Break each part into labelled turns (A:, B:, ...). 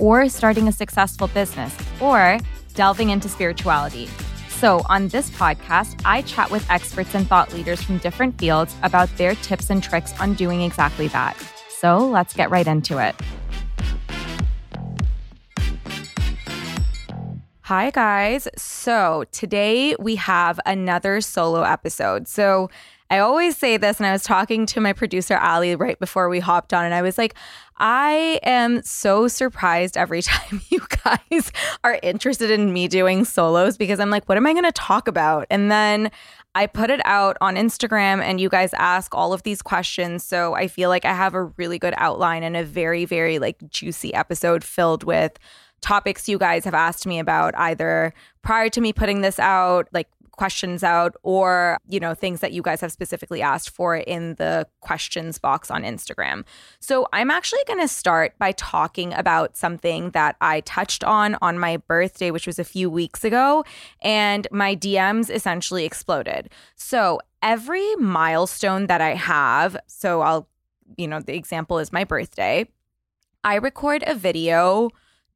A: or starting a successful business, or delving into spirituality. So, on this podcast, I chat with experts and thought leaders from different fields about their tips and tricks on doing exactly that. So, let's get right into it. Hi, guys. So, today we have another solo episode. So, I always say this, and I was talking to my producer, Ali, right before we hopped on, and I was like, I am so surprised every time you guys are interested in me doing solos because I'm like, what am I going to talk about? And then I put it out on Instagram and you guys ask all of these questions. So I feel like I have a really good outline and a very, very like juicy episode filled with topics you guys have asked me about either prior to me putting this out, like questions out or, you know, things that you guys have specifically asked for in the questions box on Instagram. So I'm actually going to start by talking about something that I touched on on my birthday, which was a few weeks ago, and my DMs essentially exploded. So every milestone that I have, so I'll, you know, the example is my birthday, I record a video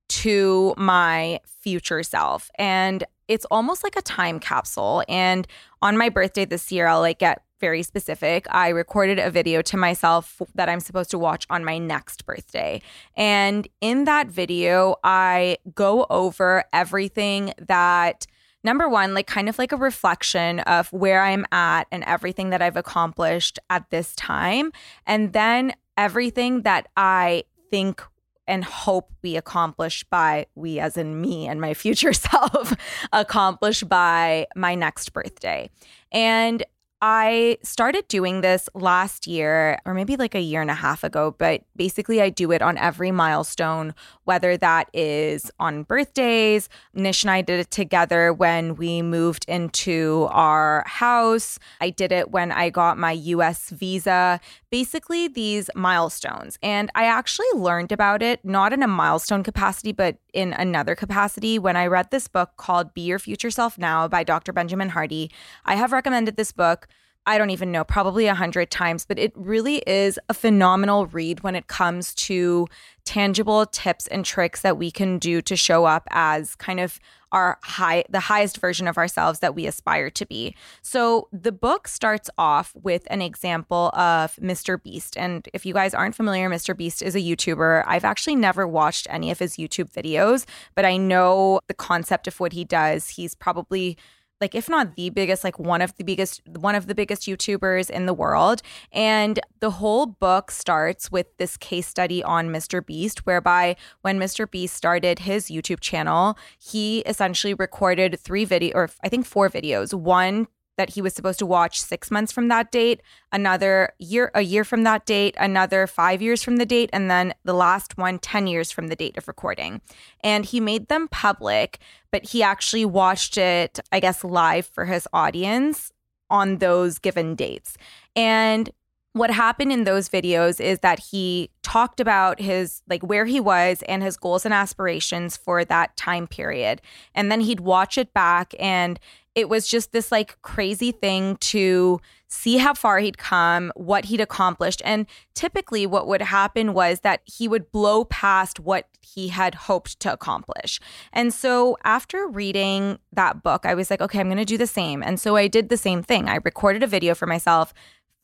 A: to my future self. And it's almost like a time capsule. And on my birthday this year, I'll like get very specific. I recorded a video to myself that I'm supposed to watch on my next birthday. And in that video, I go over everything that number one, like kind of like a reflection of where I'm at and everything that I've accomplished at this time. And then everything that I think and hope we accomplish by we as in me and my future self accomplish by my next birthday. And I started doing this last year, or maybe like a year and a half ago, but basically I do it on every milestone, whether that is on birthdays. Nish and I did it together when we moved into our house. I did it when I got my US visa. Basically, these milestones. And I actually learned about it, not in a milestone capacity, but in another capacity when I read this book called Be Your Future Self Now by Dr. Benjamin Hardy. I have recommended this book. I don't even know, probably a hundred times, but it really is a phenomenal read when it comes to tangible tips and tricks that we can do to show up as kind of our high the highest version of ourselves that we aspire to be. So the book starts off with an example of Mr. Beast. And if you guys aren't familiar, Mr. Beast is a YouTuber. I've actually never watched any of his YouTube videos, but I know the concept of what he does. He's probably like if not the biggest like one of the biggest one of the biggest youtubers in the world. And the whole book starts with this case study on Mr Beast whereby when Mr Beast started his YouTube channel he essentially recorded three video or I think four videos. One that he was supposed to watch six months from that date, another year, a year from that date, another five years from the date, and then the last one, 10 years from the date of recording. And he made them public, but he actually watched it, I guess, live for his audience on those given dates. And what happened in those videos is that he talked about his like where he was and his goals and aspirations for that time period and then he'd watch it back and it was just this like crazy thing to see how far he'd come, what he'd accomplished. And typically, what would happen was that he would blow past what he had hoped to accomplish. And so, after reading that book, I was like, okay, I'm going to do the same. And so, I did the same thing. I recorded a video for myself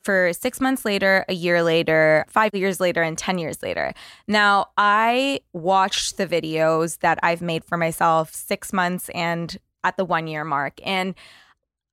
A: for six months later, a year later, five years later, and 10 years later. Now, I watched the videos that I've made for myself six months and at the one year mark. And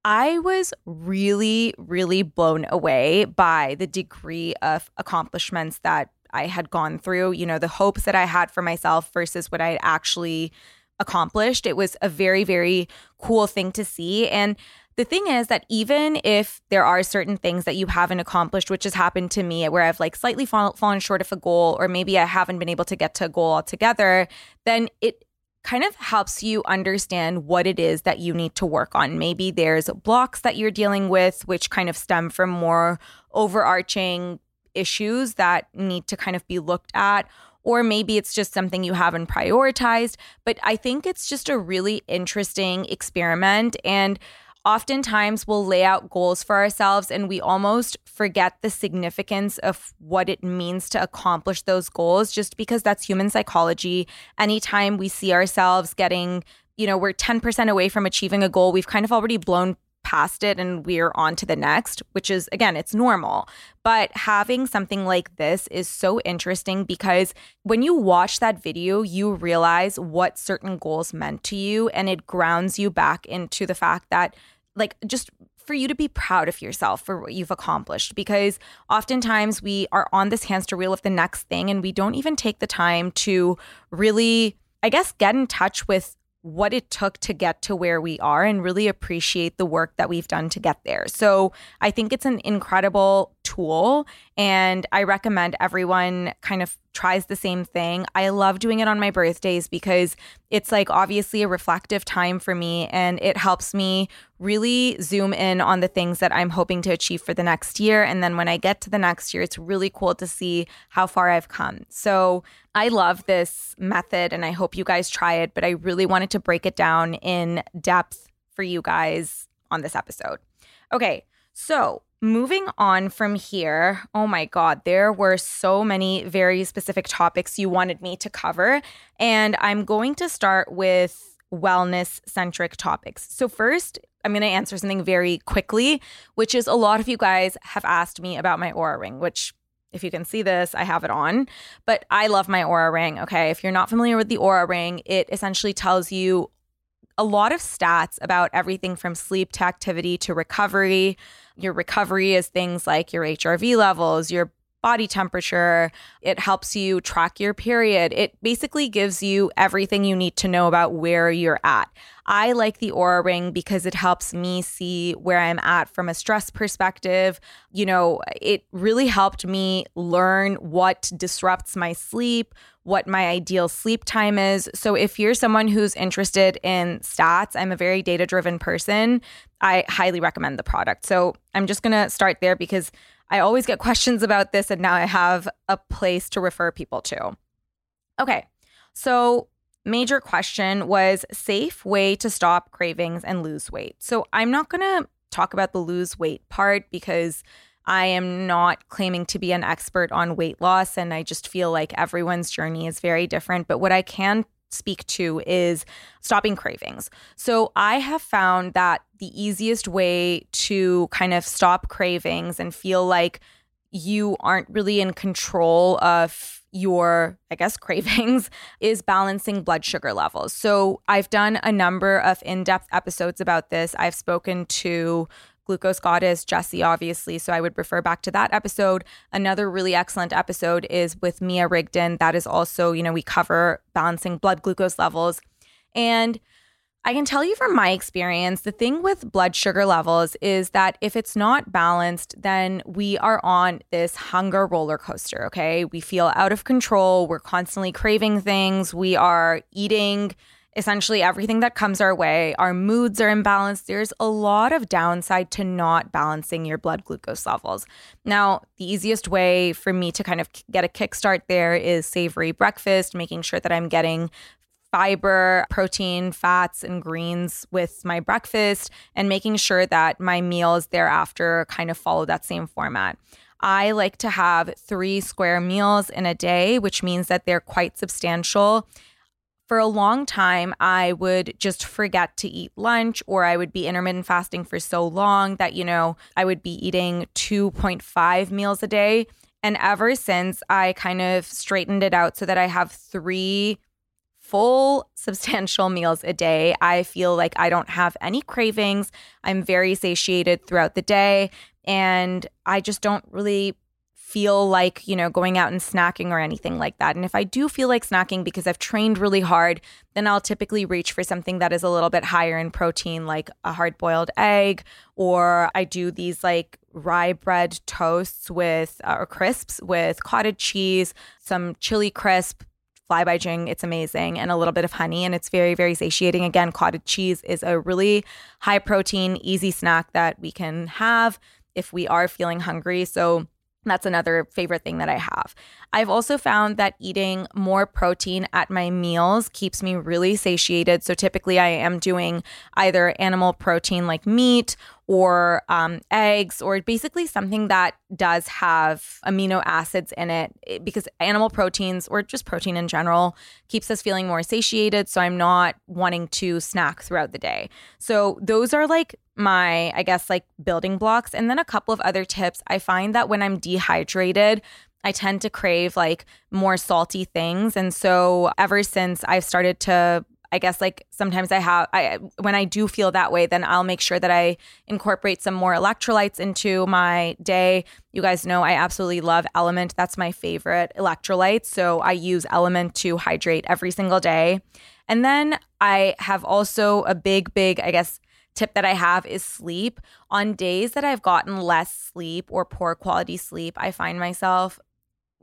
A: I was really, really blown away by the degree of accomplishments that I had gone through, you know, the hopes that I had for myself versus what I had actually accomplished. It was a very, very cool thing to see. And the thing is that even if there are certain things that you haven't accomplished, which has happened to me where I've like slightly fall, fallen short of a goal, or maybe I haven't been able to get to a goal altogether, then it kind of helps you understand what it is that you need to work on. Maybe there's blocks that you're dealing with, which kind of stem from more overarching issues that need to kind of be looked at. Or maybe it's just something you haven't prioritized. But I think it's just a really interesting experiment. And oftentimes we'll lay out goals for ourselves and we almost forget the significance of what it means to accomplish those goals just because that's human psychology. Anytime we see ourselves getting, you know, we're 10% away from achieving a goal, we've kind of already blown past it and we're on to the next, which is, again, it's normal. But having something like this is so interesting because when you watch that video, you realize what certain goals meant to you and it grounds you back into the fact that like just for you to be proud of yourself for what you've accomplished because oftentimes we are on this hamster wheel of the next thing and we don't even take the time to really i guess get in touch with what it took to get to where we are and really appreciate the work that we've done to get there. So, I think it's an incredible tool and I recommend everyone kind of tries the same thing. I love doing it on my birthdays because it's like obviously a reflective time for me and it helps me really zoom in on the things that I'm hoping to achieve for the next year. And then when I get to the next year, it's really cool to see how far I've come. So I love this method and I hope you guys try it, but I really wanted to break it down in depth for you guys on this episode. Okay, so Moving on from here, oh my God, there were so many very specific topics you wanted me to cover. And I'm going to start with wellness centric topics. So, first, I'm going to answer something very quickly, which is a lot of you guys have asked me about my Oura ring, which if you can see this, I have it on. But I love my Oura ring. Okay. If you're not familiar with the Oura ring, it essentially tells you a lot of stats about everything from sleep to activity to recovery. Your recovery is things like your HRV levels, your body temperature. It helps you track your period. It basically gives you everything you need to know about where you're at. I like the Oura Ring because it helps me see where I'm at from a stress perspective. You know, it really helped me learn what disrupts my sleep, what my ideal sleep time is. So if you're someone who's interested in stats, I'm a very data driven person. I highly recommend the product. So I'm just going to start there because I always get questions about this, and now I have a place to refer people to. Okay, so major question was safe way to stop cravings and lose weight. So I'm not going to talk about the lose weight part because I am not claiming to be an expert on weight loss, and I just feel like everyone's journey is very different. But what I can speak to is stopping cravings. So I have found that the easiest way to kind of stop cravings and feel like you aren't really in control of your, I guess, cravings is balancing blood sugar levels. So I've done a number of in depth episodes about this. I've spoken to glucose goddess Jessie, obviously. So I would refer back to that episode. Another really excellent episode is with Mia Rigden. That is also, you know, we cover balancing blood glucose levels. And I can tell you from my experience, the thing with blood sugar levels is that if it's not balanced, then we are on this hunger roller coaster. Okay. We feel out of control. We're constantly craving things. We are eating essentially everything that comes our way. Our moods are imbalanced. There's a lot of downside to not balancing your blood glucose levels. Now, the easiest way for me to kind of get a kickstart there is savory breakfast, making sure that I'm getting fiber, protein, fats, and greens with my breakfast, and making sure that my meals thereafter kind of follow that same format. I like to have three square meals in a day, which means that they're quite substantial for a long time, I would just forget to eat lunch, or I would be intermittent fasting for so long that, you know, I would be eating 2.5 meals a day. And ever since I kind of straightened it out so that I have three full substantial meals a day, I feel like I don't have any cravings. I'm very satiated throughout the day. And I just don't really feel like, you know, going out and snacking or anything like that. And if I do feel like snacking because I've trained really hard, then I'll typically reach for something that is a little bit higher in protein, like a hard boiled egg, or I do these like rye bread toasts with, uh, or crisps with cottage cheese, some chili crisp, fly by jing it's amazing and a little bit of honey and it's very very satiating again cottage cheese is a really high protein easy snack that we can have if we are feeling hungry so that's another favorite thing that I have. I've also found that eating more protein at my meals keeps me really satiated. So typically, I am doing either animal protein like meat or um, eggs, or basically something that does have amino acids in it, because animal proteins or just protein in general keeps us feeling more satiated. So I'm not wanting to snack throughout the day. So those are like my, I guess, like building blocks. And then a couple of other tips. I find that when I'm dehydrated, I tend to crave like more salty things. And so ever since I've started to I guess like sometimes I have I when I do feel that way, then I'll make sure that I incorporate some more electrolytes into my day. You guys know I absolutely love LMNT. That's my favorite electrolyte. So I use LMNT to hydrate every single day. And then I have also a big, big, I guess, tip that I have is sleep. On days that I've gotten less sleep or poor quality sleep, I find myself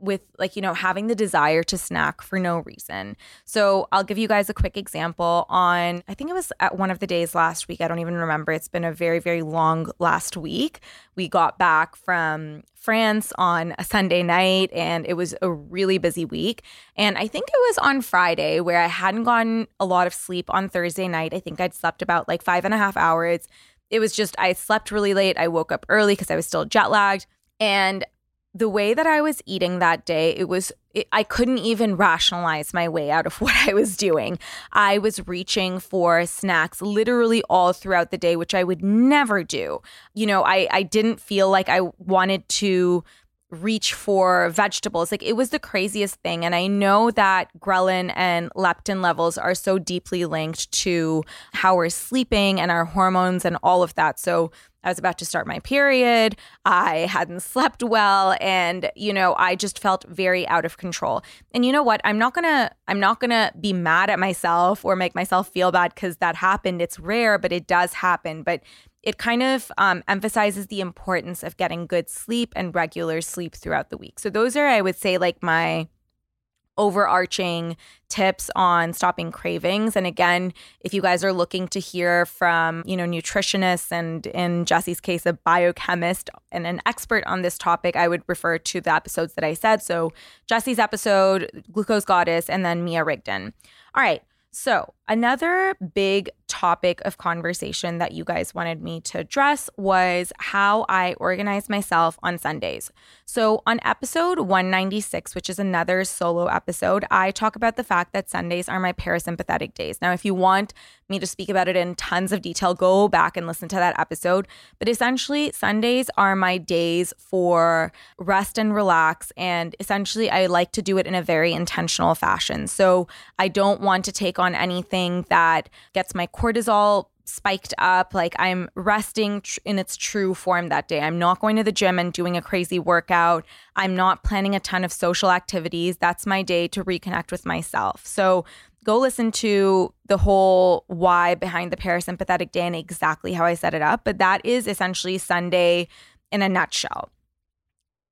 A: with like you know having the desire to snack for no reason. So I'll give you guys a quick example on I think it was at one of the days last week. I don't even remember. It's been a very very long last week. We got back from France on a Sunday night and it was a really busy week. And I think it was on Friday where I hadn't gotten a lot of sleep on Thursday night. I think I'd slept about like five and a half hours. It was just I slept really late. I woke up early because I was still jet lagged. And the way that I was eating that day, it was, it, I couldn't even rationalize my way out of what I was doing. I was reaching for snacks literally all throughout the day, which I would never do. You know, I, I didn't feel like I wanted to reach for vegetables. Like it was the craziest thing. And I know that ghrelin and leptin levels are so deeply linked to how we're sleeping and our hormones and all of that. So I was about to start my period. I hadn't slept well and you know, I just felt very out of control. And you know what? I'm not going to I'm not going to be mad at myself or make myself feel bad cuz that happened. It's rare, but it does happen. But it kind of um, emphasizes the importance of getting good sleep and regular sleep throughout the week. So those are I would say like my overarching tips on stopping cravings. And again if you guys are looking to hear from you know nutritionists and in jessie's case a biochemist and an expert on this topic i would refer to the episodes that i said. So jessie's episode glucose goddess and then mia rigden. All right. So, another big topic of conversation that you guys wanted me to address was how I organize myself on Sundays. So, on episode 196, which is another solo episode, I talk about the fact that Sundays are my parasympathetic days. Now, if you want me to speak about it in tons of detail, go back and listen to that episode. But essentially, Sundays are my days for rest and relax. And essentially, I like to do it in a very intentional fashion. So I don't want to take on anything that gets my cortisol spiked up. Like I'm resting tr- in its true form that day. I'm not going to the gym and doing a crazy workout. I'm not planning a ton of social activities. That's my day to reconnect with myself. So go listen to the whole why behind the parasympathetic day and exactly how I set it up. But that is essentially Sunday in a nutshell.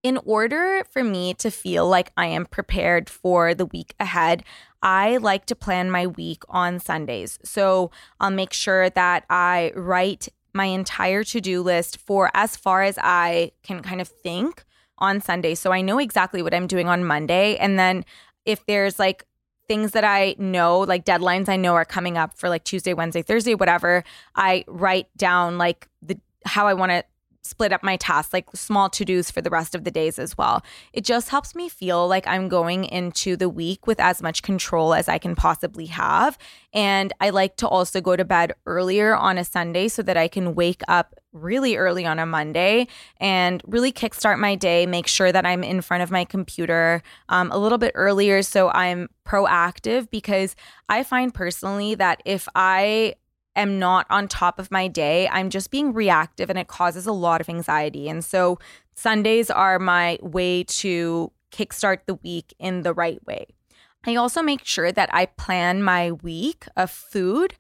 A: In order for me to feel like I am prepared for the week ahead, I like to plan my week on Sundays. So I'll make sure that I write my entire to do list for as far as I can kind of think on Sunday. So I know exactly what I'm doing on Monday. And then if there's like things that I know, like deadlines I know are coming up for like Tuesday, Wednesday, Thursday, whatever, I write down like the how I want to split up my tasks, like small to dos for the rest of the days as well. It just helps me feel like I'm going into the week with as much control as I can possibly have. And I like to also go to bed earlier on a Sunday so that I can wake up really early on a Monday and really kickstart my day, make sure that I'm in front of my computer um, a little bit earlier so I'm proactive because I find personally that if I am not on top of my day. I'm just being reactive and it causes a lot of anxiety. And so Sundays are my way to kickstart the week in the right way. I also make sure that I plan my week of food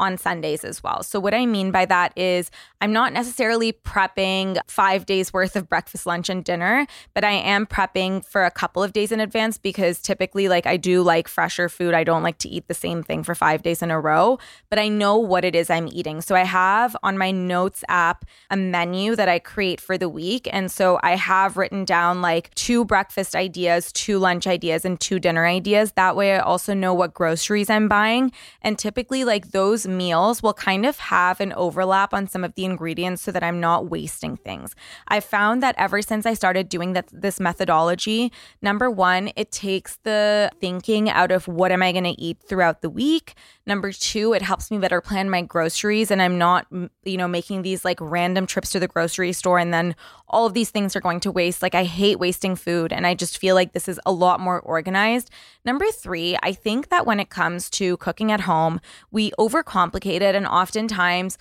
A: on Sundays as well. So, what I mean by that is I'm not necessarily prepping five days worth of breakfast, lunch, and dinner, but I am prepping for a couple of days in advance because typically, like, I do like fresher food. I don't like to eat the same thing for five days in a row, but I know what it is I'm eating. So, I have on my notes app a menu that I create for the week. And so, I have written down like two breakfast ideas, two lunch ideas, and two dinner ideas. That way, I also know what groceries I'm buying. And typically, like, those meals will kind of have an overlap on some of the ingredients so that I'm not wasting things. I found that ever since I started doing that this methodology, number one, it takes the thinking out of what am I going to eat throughout the week. Number two, it helps me better plan my groceries and I'm not, you know, making these like random trips to the grocery store and then all of these things are going to waste. Like I hate wasting food and I just feel like this is a lot more organized. Number three, I think that when it comes to cooking at home, we overcomplicate it and oftentimes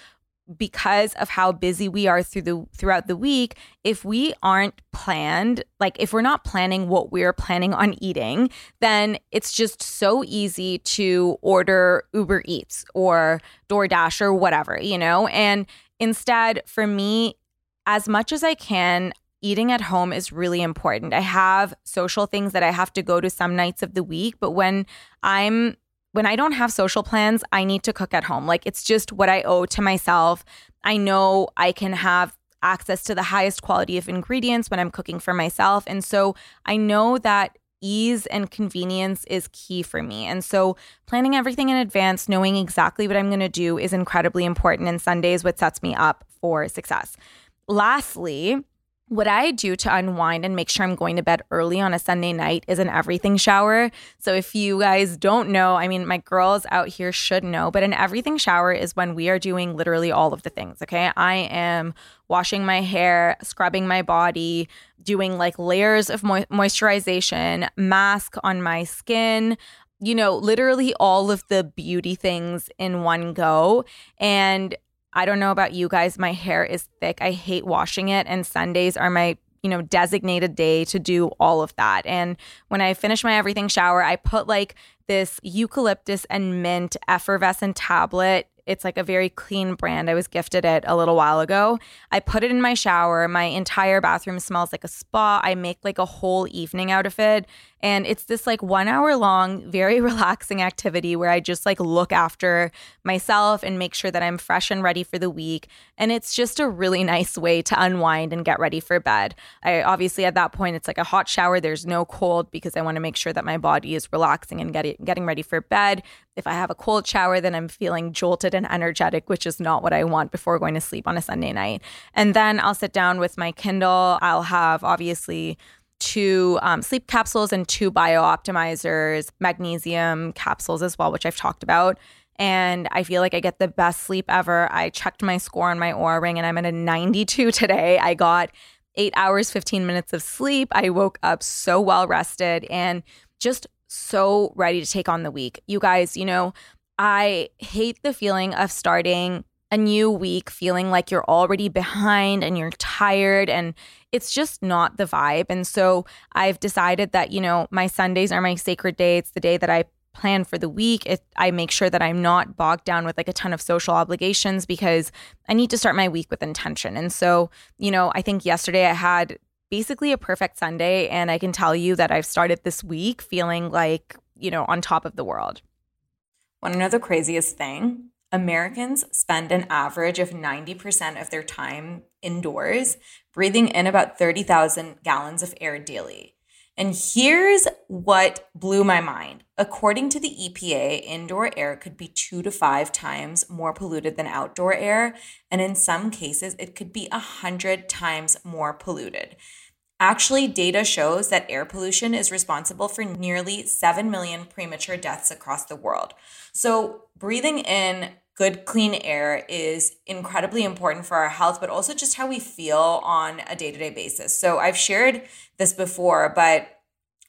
A: because of how busy we are through the throughout the week if we aren't planned like if we're not planning what we're planning on eating then it's just so easy to order uber eats or doordash or whatever you know? And instead for me as much as i can eating at home is really important. I have social things that i have to go to some nights of the week but when i'm when I don't have social plans, I need to cook at home. Like it's just what I owe to myself. I know I can have access to the highest quality of ingredients when I'm cooking for myself. And so I know that ease and convenience is key for me. And so planning everything in advance, knowing exactly what I'm going to do is incredibly important. And Sundays what sets me up for success. Lastly, what I do to unwind and make sure I'm going to bed early on a Sunday night is an everything shower. So, if you guys don't know, I mean, my girls out here should know, but an everything shower is when we are doing literally all of the things. Okay. I am washing my hair, scrubbing my body, doing like layers of mo- moisturization, mask on my skin, you know, literally all of the beauty things in one go. And I don't know about you guys. My hair is thick. I hate washing it. And Sundays are my, you know, designated day to do all of that. And when I finish my everything shower, I put like this eucalyptus and mint effervescent tablet it's like a very clean brand. I was gifted it a little while ago. I put it in my shower. My entire bathroom smells like a spa. I make like a whole evening out of it. And it's this like one hour long, very relaxing activity where I just like look after myself and make sure that I'm fresh and ready for the week. And it's just a really nice way to unwind and get ready for bed. I obviously at that point, it's like a hot shower. There's no cold because I want to make sure that my body is relaxing and getting, getting ready for bed. If I have a cold shower, then I'm feeling jolted and energetic, which is not what I want before going to sleep on a Sunday night. And then I'll sit down with my Kindle. I'll have obviously two um, sleep capsules and two BiOptimizers, magnesium capsules as well, which I've talked about. And I feel like I get the best sleep ever. I checked my score on my Oura ring and I'm at a 92 today. I got eight hours, 15 minutes of sleep. I woke up so well rested and just so ready to take on the week. You guys, you know, I hate the feeling of starting a new week feeling like you're already behind and you're tired and it's just not the vibe. And so I've decided that, you know, my Sundays are my sacred day. It's the day that I plan for the week. It, I make sure that I'm not bogged down with like a ton of social obligations because I need to start my week with intention. And so, you know, I think yesterday I had basically a perfect Sunday. And I can tell you that I've started this week feeling like, you know, on top of the world. Want to know the craziest thing? Americans spend an average of 90% of their time indoors, breathing in about 30,000 gallons of air daily. And here's what blew my mind. According to the EPA, indoor air could be two to five times more polluted than outdoor air. And in some cases, it could be a hundred times more polluted. Actually, data shows that air pollution is responsible for nearly 7 million premature deaths across the world. So, breathing in good, clean air is incredibly important for our health, but also just how we feel on a day to day basis. So I've shared this before, but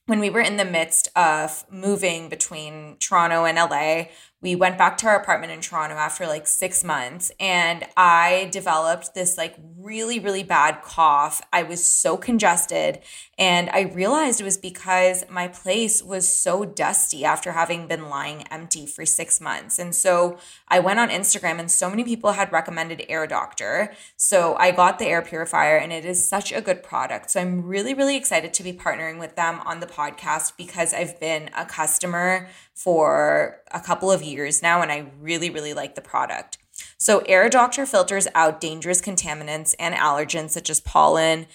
A: when we were in the midst of moving between Toronto and LA, we went back to our apartment in Toronto after like six months and I developed this like really, really bad cough. I was so congested and I realized it was because my place was so dusty after having been lying empty for six months. And so I went on Instagram and so many people had recommended Air Doctor. So I got the air purifier and it is such a good product. So I'm really, really excited to be partnering with them on the podcast because I've been a customer for a couple of years now, and I really, really like the product. So, Air Doctor filters out dangerous contaminants and allergens such as pollen,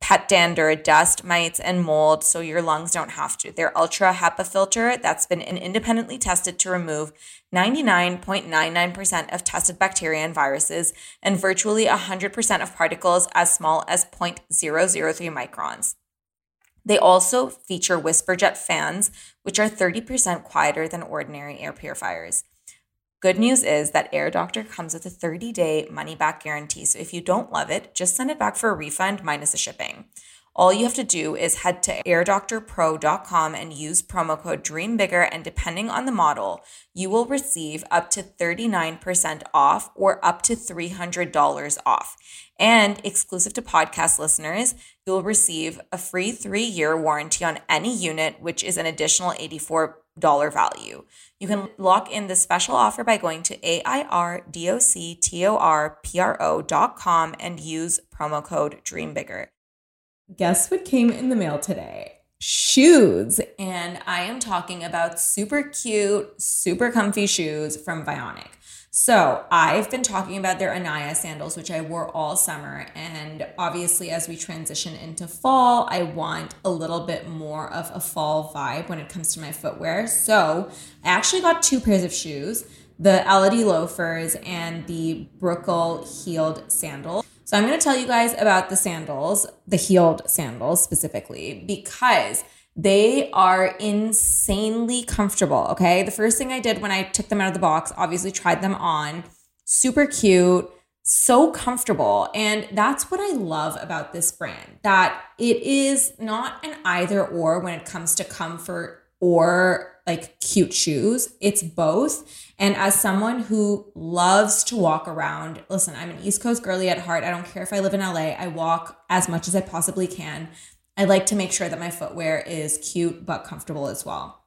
A: pet dander, dust, mites, and mold, so your lungs don't have to. Their Ultra HEPA filter that's been independently tested to remove 99.99% of tested bacteria and viruses and virtually 100% of particles as small as 0.003 microns. They also feature WhisperJet fans, which are 30% quieter than ordinary air purifiers. Good news is that Air Doctor comes with a 30 day money back guarantee. So if you don't love it, just send it back for a refund minus the shipping. All you have to do is head to airdoctorpro.com and use promo code DREAMBIGGER. And depending on the model, you will receive up to 39% off or up to $300 off. And exclusive to podcast listeners, you'll receive a free three year warranty on any unit, which is an additional $84 value. You can lock in this special offer by going to AIRDOCTORPRO.com and use promo code DREAMBIGGER guess what came in the mail today? Shoes. And I am talking about super cute, super comfy shoes from Vionic. So I've been talking about their Anaya sandals, which I wore all summer. And obviously, as we transition into fall, I want a little bit more of a fall vibe when it comes to my footwear. So I actually got two pairs of shoes the Elodie loafers and the Brookle heeled sandal. So I'm going to tell you guys about the sandals, the heeled sandals specifically, because they are insanely comfortable. Okay. The first thing I did when I took them out of the box, obviously tried them on, super cute, so comfortable. And that's what I love about this brand that it is not an either or when it comes to comfort or like cute shoes. It's both. And as someone who loves to walk around, listen, I'm an East Coast girly at heart. I don't care if I live in LA, I walk as much as I possibly can. I like to make sure that my footwear is cute but comfortable as well.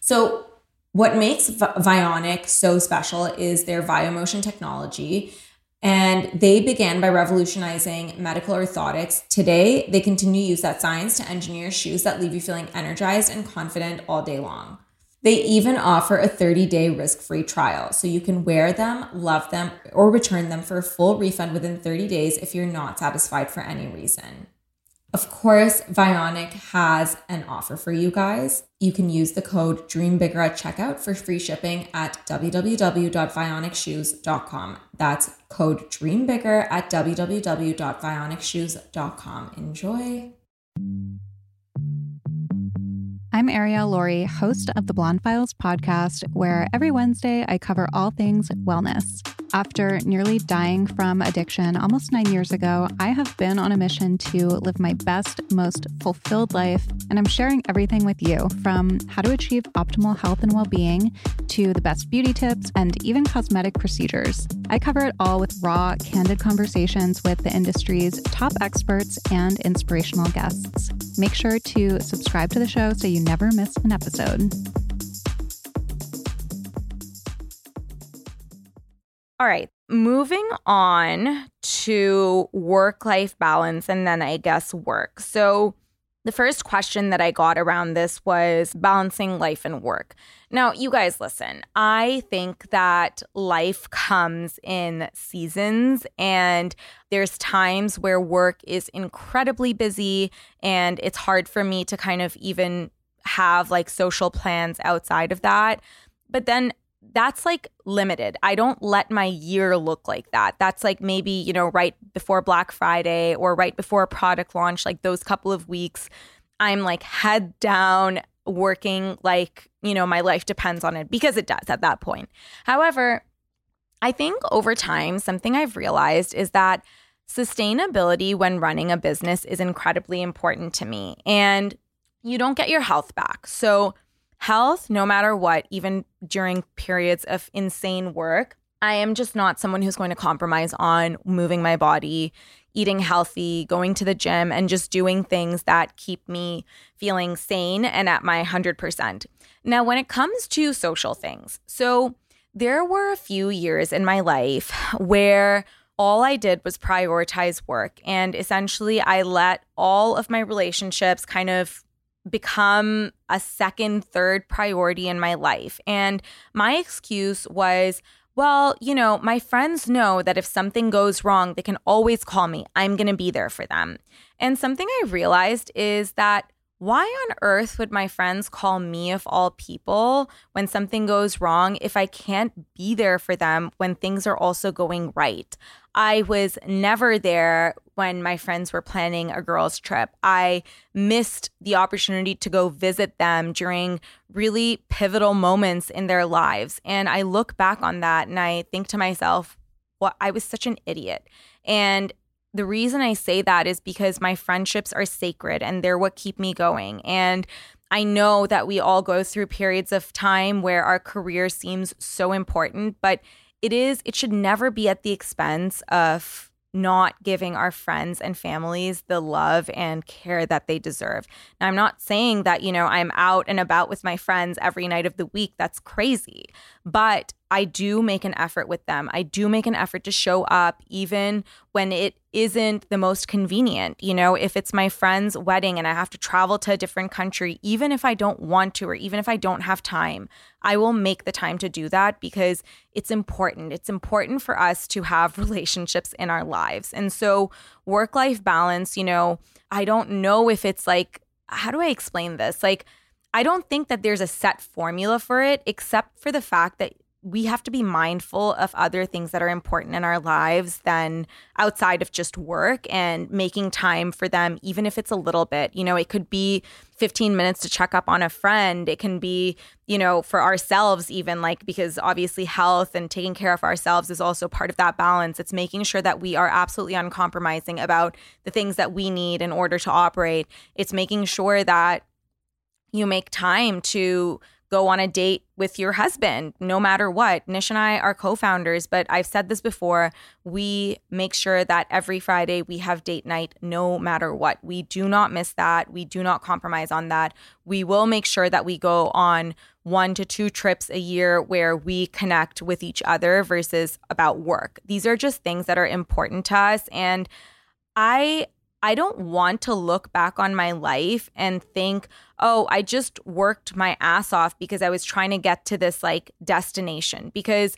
A: So, what makes Vionic so special is their VioMotion technology. And they began by revolutionizing medical orthotics. Today, they continue to use that science to engineer shoes that leave you feeling energized and confident all day long. They even offer a 30 day risk free trial. So you can wear them, love them, or return them for a full refund within 30 days if you're not satisfied for any reason. Of course, Vionic has an offer for you guys. You can use the code DREAMBIGGER at checkout for free shipping at www.vionicshoes.com. That's code DREAMBIGGER at www.vionicshoes.com. Enjoy.
B: I'm Arielle Lorre, host of the Blonde Files podcast, where every Wednesday I cover all things wellness. After nearly dying from addiction almost nine years ago, I have been on a mission to live my best, most fulfilled life, and I'm sharing everything with you from how to achieve optimal health and well being to the best beauty tips and even cosmetic procedures. I cover it all with raw, candid conversations with the industry's top experts and inspirational guests. Make sure to subscribe to the show so you never miss an episode.
A: All right, moving on to work life balance and then I guess work. So, the first question that I got around this was balancing life and work. Now, you guys listen, I think that life comes in seasons, and there's times where work is incredibly busy, and it's hard for me to kind of even have like social plans outside of that. But then that's like limited. I don't let my year look like that. That's like maybe, you know, right before Black Friday or right before a product launch, like those couple of weeks, I'm like head down working like, you know, my life depends on it because it does at that point. However, I think over time, something I've realized is that sustainability when running a business is incredibly important to me. And you don't get your health back. So, health, no matter what, even during periods of insane work, I am just not someone who's going to compromise on moving my body, eating healthy, going to the gym, and just doing things that keep me feeling sane and at my 100%. Now, when it comes to social things, so there were a few years in my life where all I did was prioritize work. And essentially, I let all of my relationships kind of become a second, third priority in my life. And my excuse was, well, you know, my friends know that if something goes wrong, they can always call me. I'm going to be there for them. And something I realized is that why on earth would my friends call me, of all people, when something goes wrong if I can't be there for them when things are also going right? I was never there when my friends were planning a girls' trip. I missed the opportunity to go visit them during really pivotal moments in their lives. And I look back on that and I think to myself, well, I was such an idiot. And the reason I say that is because my friendships are sacred and they're what keep me going. And I know that we all go through periods of time where our career seems so important, but it is it should never be at the expense of not giving our friends and families the love and care that they deserve. Now, I'm not saying that, you know, I'm out and about with my friends every night of the week. That's crazy. But I do make an effort with them. I do make an effort to show up even when it isn't the most convenient. You know, if it's my friend's wedding and I have to travel to a different country, even if I don't want to, or even if I don't have time, I will make the time to do that because it's important. It's important for us to have relationships in our lives. And so, work life balance, you know, I don't know if it's like, how do I explain this? Like, I don't think that there's a set formula for it, except for the fact that we have to be mindful of other things that are important in our lives than outside of just work and making time for them, even if it's a little bit. You know, it could be 15 minutes to check up on a friend. It can be, you know, for ourselves, even like because obviously health and taking care of ourselves is also part of that balance. It's making sure that we are absolutely uncompromising about the things that we need in order to operate. It's making sure that you make time to go on a date with your husband, no matter what. Nish and I are co founders, but I've said this before. We make sure that every Friday we have date night, no matter what. We do not miss that. We do not compromise on that. We will make sure that we go on one to two trips a year where we connect with each other versus about work. These are just things that are important to us. And I I don't want to look back on my life and think, oh, I just worked my ass off because I was trying to get to this like destination. Because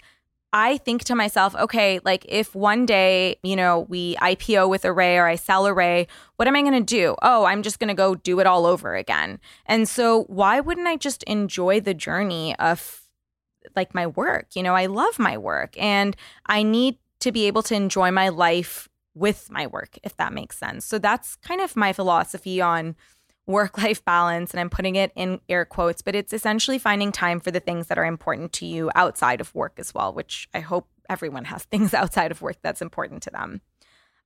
A: I think to myself, okay, like if one day, you know, we IPO with Arrae or I sell Arrae, what am I going to do? Oh, I'm just going to go do it all over again. And so why wouldn't I just enjoy the journey of like my work? You know, I love my work and I need to be able to enjoy my life with my work, if that makes sense. So that's kind of my philosophy on work life balance. And I'm putting it in air quotes, but it's essentially finding time for the things that are important to you outside of work as well, which I hope everyone has things outside of work that's important to them.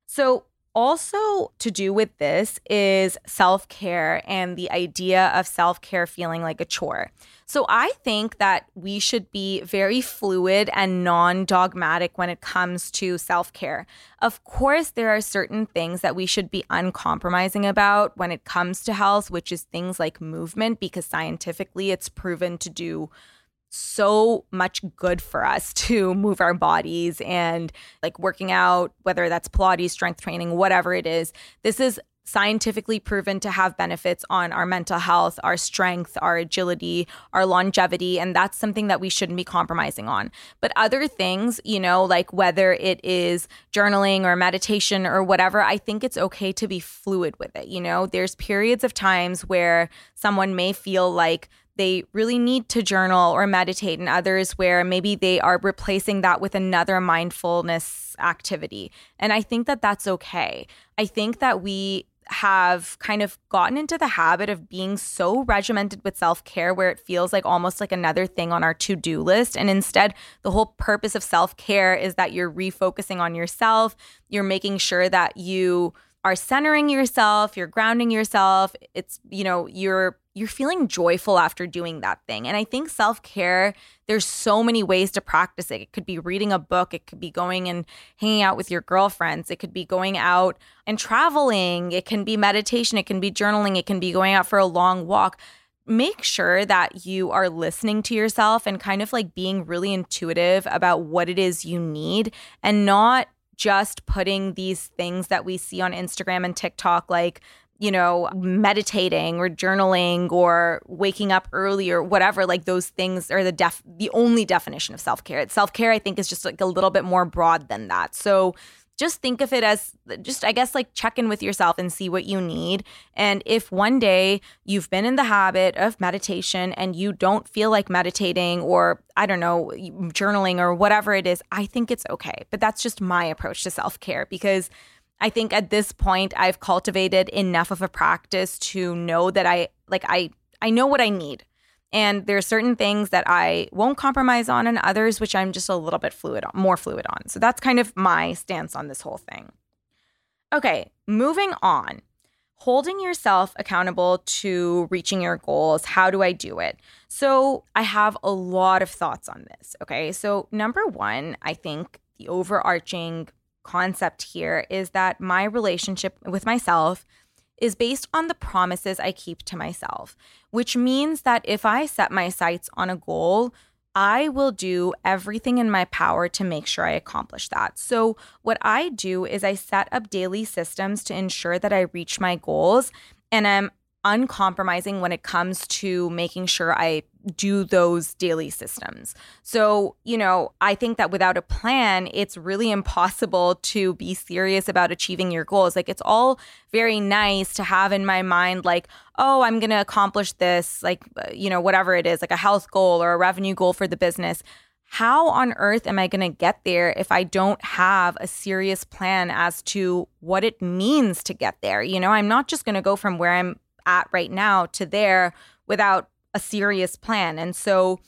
A: So, also to do with this is self care and the idea of self care feeling like a chore. So I think that we should be very fluid and non dogmatic when it comes to self care. Of course, there are certain things that we should be uncompromising about when it comes to health, which is things like movement, because scientifically it's proven to do so much good for us to move our bodies and like working out, whether that's Pilates, strength training, whatever it is. This is scientifically proven to have benefits on our mental health, our strength, our agility, our longevity. And that's something that we shouldn't be compromising on. But other things, you know, like whether it is journaling or meditation or whatever, I think it's okay to be fluid with it. You know, there's periods of times where someone may feel like they really need to journal or meditate, and others where maybe they are replacing that with another mindfulness activity. And I think that that's okay. I think that we have kind of gotten into the habit of being so regimented with self care where it feels like almost like another thing on our to do list. And instead, the whole purpose of self care is that you're refocusing on yourself, you're making sure that you are centering yourself, you're grounding yourself. It's, you know, you're you're feeling joyful after doing that thing. And I think self-care, there's so many ways to practice it. It could be reading a book, it could be going and hanging out with your girlfriends, it could be going out and traveling, it can be meditation, it can be journaling, it can be going out for a long walk. Make sure that you are listening to yourself and kind of like being really intuitive about what it is you need and not just putting these things that we see on Instagram and TikTok, like, you know, meditating or journaling or waking up early or whatever, like those things are the def the only definition of self-care. Self-care, I think, is just like a little bit more broad than that. So just think of it as just i guess like check in with yourself and see what you need. And if one day you've been in the habit of meditation and you don't feel like meditating or i don't know journaling or whatever it is i think it's okay. But that's just my approach to self-care because i think at this point i've cultivated enough of a practice to know that i like i i know what i need and there are certain things that I won't compromise on, and others which I'm just a little bit fluid on, more fluid on. So that's kind of my stance on this whole thing. Okay, moving on. Holding yourself accountable to reaching your goals. How do I do it? So, I have a lot of thoughts on this. Okay. So, number one, I think the overarching concept here is that my relationship with myself is based on the promises I keep to myself, which means that if I set my sights on a goal, I will do everything in my power to make sure I accomplish that. So, what I do is I set up daily systems to ensure that I reach my goals and I'm uncompromising when it comes to making sure I do those daily systems. So, you know, I think that without a plan, it's really impossible to be serious about achieving your goals. Like, it's all very nice to have in my mind, like, oh, I'm going to accomplish this, like, uh, you know, whatever it is, like a health goal or a revenue goal for the business. How on earth am I going to get there if I don't have a serious plan as to what it means to get there? You know, I'm not just going to go from where I'm at right now to there without a serious plan. And so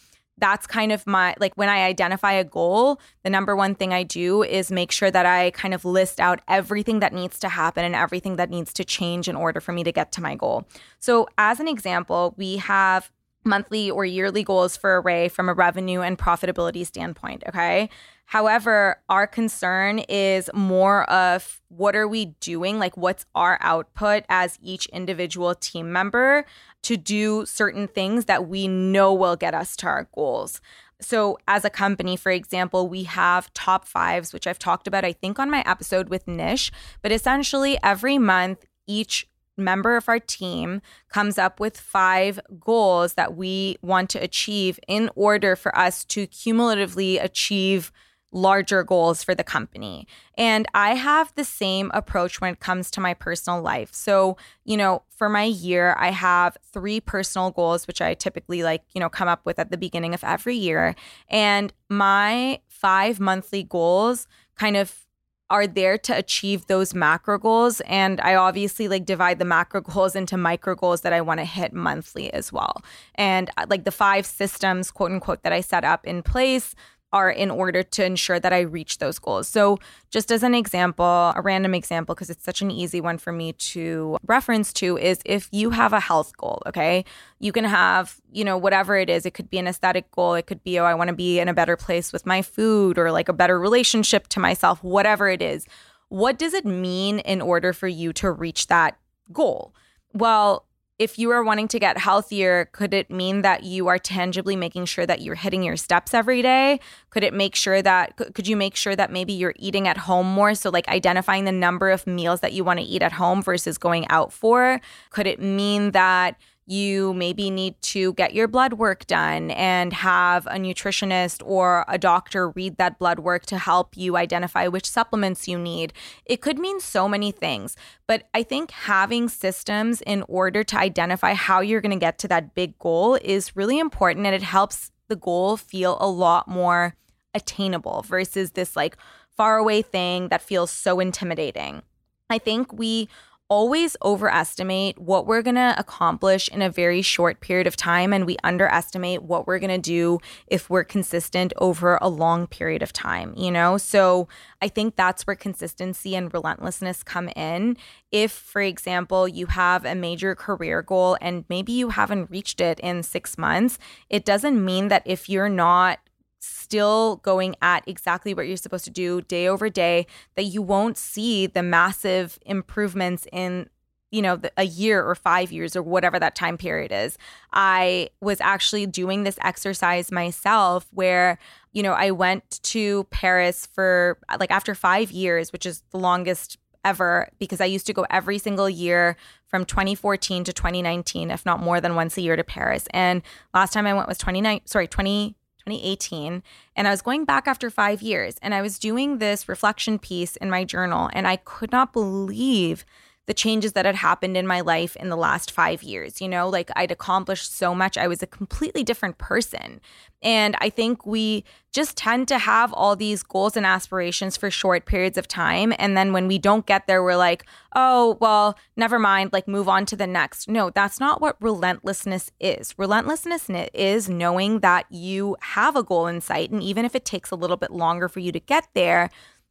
A: that's kind of my like when I identify a goal, the number one thing I do is make sure that I kind of list out everything that needs to happen and everything that needs to change in order for me to get to my goal. So, as an example, we have monthly or yearly goals for Arrae from a revenue and profitability standpoint. Okay. However, our concern is more of what are we doing? Like, what's our output as each individual team member to do certain things that we know will get us to our goals? So, as a company, for example, we have top fives, which I've talked about, I think, on my episode with Nish. But essentially, every month, each member of our team comes up with five goals that we want to achieve in order for us to cumulatively achieve larger goals for the company. And I have the same approach when it comes to my personal life. So, you know, for my year, I have three personal goals, which I typically like, you know, come up with at the beginning of every year. And my five monthly goals kind of are there to achieve those macro goals. And i obviously like divide the macro goals into micro goals that i want to hit monthly as well. And uh, like the five systems quote unquote that i set up in place are in order to ensure that I reach those goals. So, just as an example, a random example, because it's such an easy one for me to reference to, is if you have a health goal, okay, you can have, you know, whatever it is. It could be an aesthetic goal. It could be, oh, I want to be in a better place with my food or like a better relationship to myself, whatever it is. What does it mean in order for you to reach that goal? Well, if you are wanting to get healthier, could it mean that you are tangibly making sure that you're hitting your steps every day? Could it make sure that, could you make sure that maybe you're eating at home more? So, like identifying the number of meals that you want to eat at home versus going out for? Could it mean that you maybe need to get your blood work done and have a nutritionist or a doctor read that blood work to help you identify which supplements you need. It could mean so many things, but I think having systems in order to identify how you're going to get to that big goal is really important and it helps the goal feel a lot more attainable versus this like far away thing that feels so intimidating. I think we always overestimate what we're going to accomplish in a very short period of time and we underestimate what we're going to do if we're consistent over a long period of time, you know? So I think that's where consistency and relentlessness come in. If, for example, you have a major career goal and maybe you haven't reached it in six months, it doesn't mean that if you're not still going at exactly what you're supposed to do day over day that you won't see the massive improvements in you know a year or 5 years or whatever that time period is. I was actually doing this exercise myself where you know i went to paris for like after 5 years which is the longest ever because i used to go every single year from 2014 to 2019 if not more than once a year to paris. And last time i went was 29 sorry 20 2018. And I was going back after five years and I was doing this reflection piece in my journal. And I could not believe the changes that had happened in my life in the last five years. You know, like I'd accomplished so much. I was a completely different person. And I think we just tend to have all these goals and aspirations for short periods of time. And then when we don't get there, we're like, oh, well, never mind, like move on to the next. No, that's not what relentlessness is. Relentlessness is knowing that you have a goal in sight. And even if it takes a little bit longer for you to get there,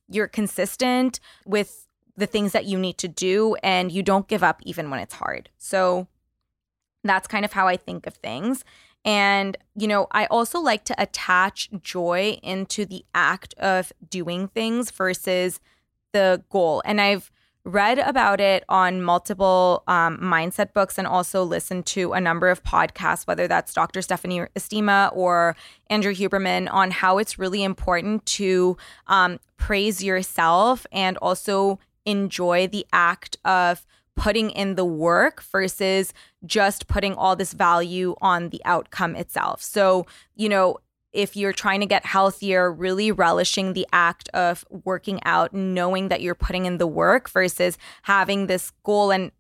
A: you're consistent with the things that you need to do and you don't give up even when it's hard. So that's kind of how I think of things. And, you know, I also like to attach joy into the act of doing things versus the goal. And I've read about it on multiple um, mindset books and also listened to a number of podcasts, whether that's Dr. Stephanie Estima or Andrew Huberman, on how it's really important to um, praise yourself and also enjoy the act of putting in the work versus just putting all this value on the outcome itself. So, you know, if you're trying to get healthier, really relishing the act of working out, knowing that you're putting in the work versus having this goal and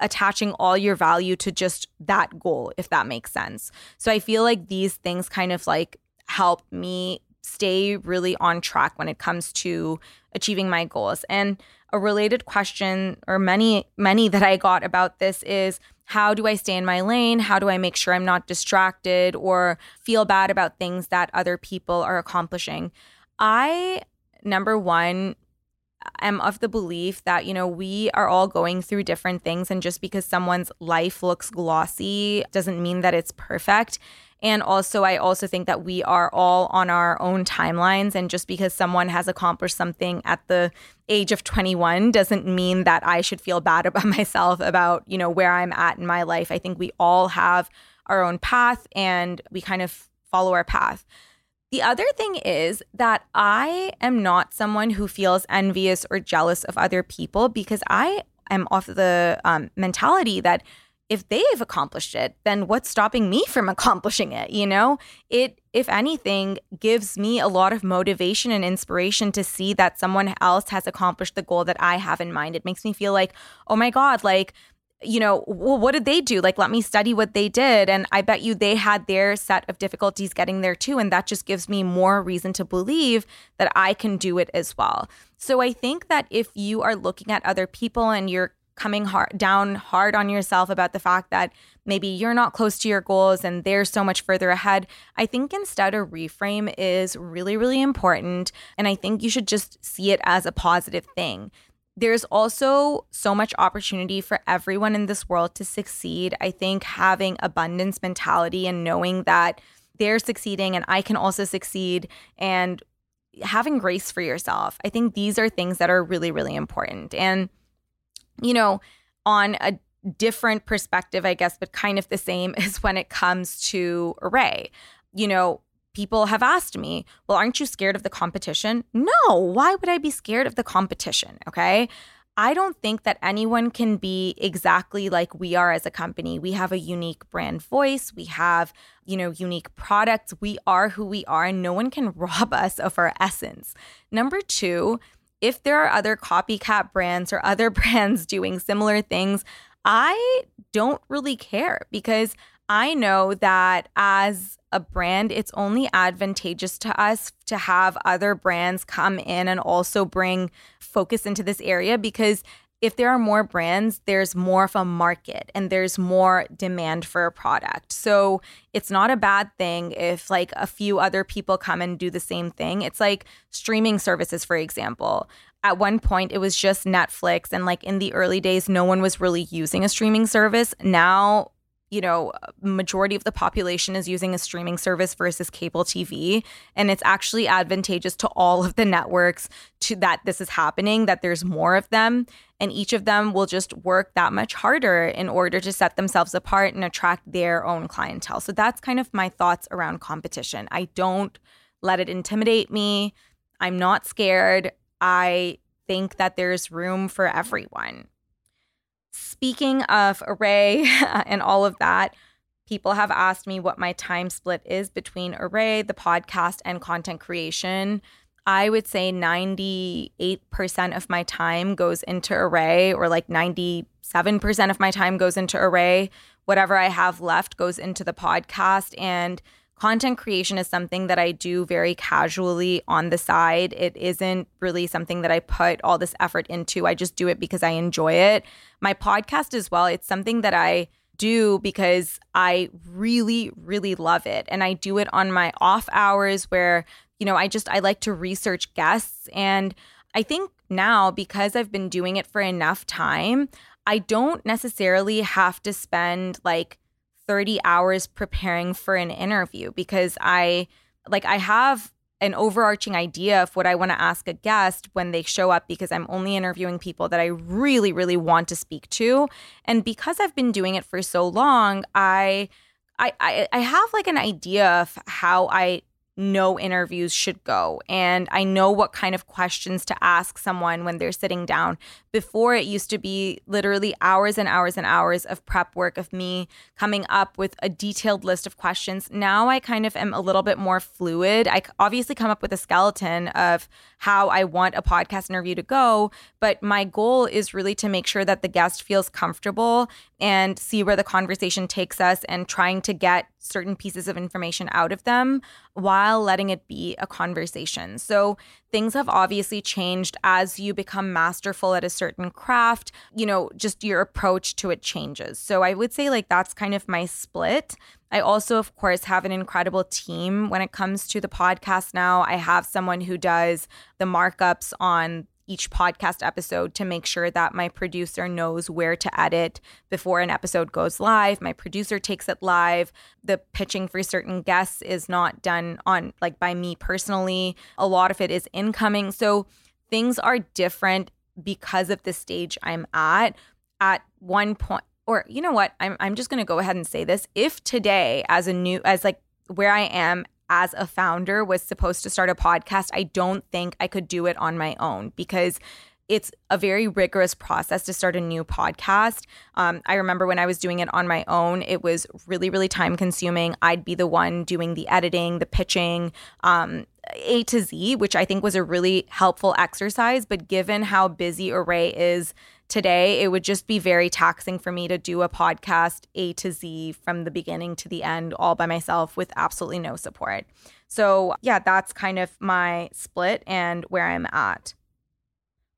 A: attaching all your value to just that goal, if that makes sense. So I feel like these things kind of like help me stay really on track when it comes to achieving my goals. And a related question or many many that I got about this is how do I stay in my lane? How do I make sure I'm not distracted or feel bad about things that other people are accomplishing? I number 1 am of the belief that you know we are all going through different things and just because someone's life looks glossy doesn't mean that it's perfect and also, I also think that we are all on our own timelines. And just because someone has accomplished something at the age of 21 doesn't mean that I should feel bad about myself about, you know, where I'm at in my life. I think we all have our own path and we kind of follow our path. The other thing is that I am not someone who feels envious or jealous of other people because I am off the um, mentality that if they've accomplished it, then what's stopping me from accomplishing it? You know, it, if anything, gives me a lot of motivation and inspiration to see that someone else has accomplished the goal that I have in mind. It makes me feel like, oh my God, like, you know, well, what did they do? Like, let me study what they did. And I bet you they had their set of difficulties getting there too. And that just gives me more reason to believe that I can do it as well. So I think that if you are looking at other people and you're coming hard down hard on yourself about the fact that maybe you're not close to your goals and they're so much further ahead. I think instead a reframe is really really important and I think you should just see it as a positive thing. There's also so much opportunity for everyone in this world to succeed. I think having abundance mentality and knowing that they're succeeding and I can also succeed and having grace for yourself. I think these are things that are really really important. And you know, on a different perspective, I guess, but kind of the same is when it comes to Arrae. You know, people have asked me, well, aren't you scared of the competition? No, why would I be scared of the competition? Okay. I don't think that anyone can be exactly like we are as a company. We have a unique brand voice. We have, you know, unique products. We are who we are, and no one can rob us of our essence. Number two, if there are other copycat brands or other brands doing similar things, I don't really care because I know that as a brand, it's only advantageous to us to have other brands come in and also bring focus into this area because if there are more brands, there's more of a market and there's more demand for a product. So it's not a bad thing if like a few other people come and do the same thing. It's like streaming services, for example. At one point, it was just Netflix, and like in the early days, no one was really using a streaming service. Now, you know, majority of the population is using a streaming service versus cable TV. And it's actually advantageous to all of the networks to that this is happening, that there's more of them. And each of them will just work that much harder in order to set themselves apart and attract their own clientele. So that's kind of my thoughts around competition. I don't let it intimidate me. I'm not scared. I think that there's room for everyone. Speaking of Arrae and all of that, people have asked me what my time split is between Arrae, the podcast, and content creation. I would say 98% of my time goes into Arrae, or like 97% of my time goes into Arrae. Whatever I have left goes into the podcast. And content creation is something that I do very casually on the side. It isn't really something that I put all this effort into. I just do it because I enjoy it. My podcast as well, it's something that I do because I really, really love it. And I do it on my off hours where, you know, I just, I like to research guests. And I think now, because I've been doing it for enough time, I don't necessarily have to spend like 30 hours preparing for an interview because I like I have an overarching idea of what I want to ask a guest when they show up because I'm only interviewing people that I really really want to speak to. And because I've been doing it for so long I I I, I have like an idea of how I know interviews should go and I know what kind of questions to ask someone when they're sitting down. Before it used to be literally hours and hours and hours of prep work of me coming up with a detailed list of questions. Now I kind of am a little bit more fluid. I obviously come up with a skeleton of how I want a podcast interview to go, but my goal is really to make sure that the guest feels comfortable and see where the conversation takes us and trying to get certain pieces of information out of them while letting it be a conversation. So things have obviously changed as you become masterful at a certain craft, you know, just your approach to it changes. So I would say like that's kind of my split. I also, of course, have an incredible team when it comes to the podcast now. I have someone who does the markups on each podcast episode to make sure that my producer knows where to edit before an episode goes live. My producer takes it live. The pitching for certain guests is not done on like by me personally. A lot of it is incoming. So things are different because of the stage I'm at. At one point, or you know what? I'm I'm just gonna go ahead and say this. If today, as a new as like where I am as a founder was supposed to start a podcast, I don't think I could do it on my own because it's a very rigorous process to start a new podcast. Um, I remember when I was doing it on my own, it was really, really time consuming. I'd be the one doing the editing, the pitching, um, A to Z, which I think was a really helpful exercise. But given how busy Arrae is today, it would just be very taxing for me to do a podcast A to Z from the beginning to the end all by myself with absolutely no support. So, yeah, that's kind of my split and where I'm at.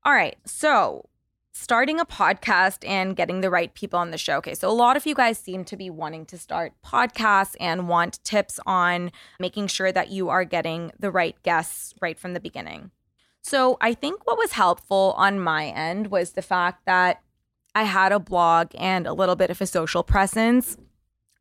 A: All right. So, starting a podcast and getting the right people on the show. Okay, so a lot of you guys seem to be wanting to start podcasts and want tips on making sure that you are getting the right guests right from the beginning. So I think what was helpful on my end was the fact that I had a blog and a little bit of a social presence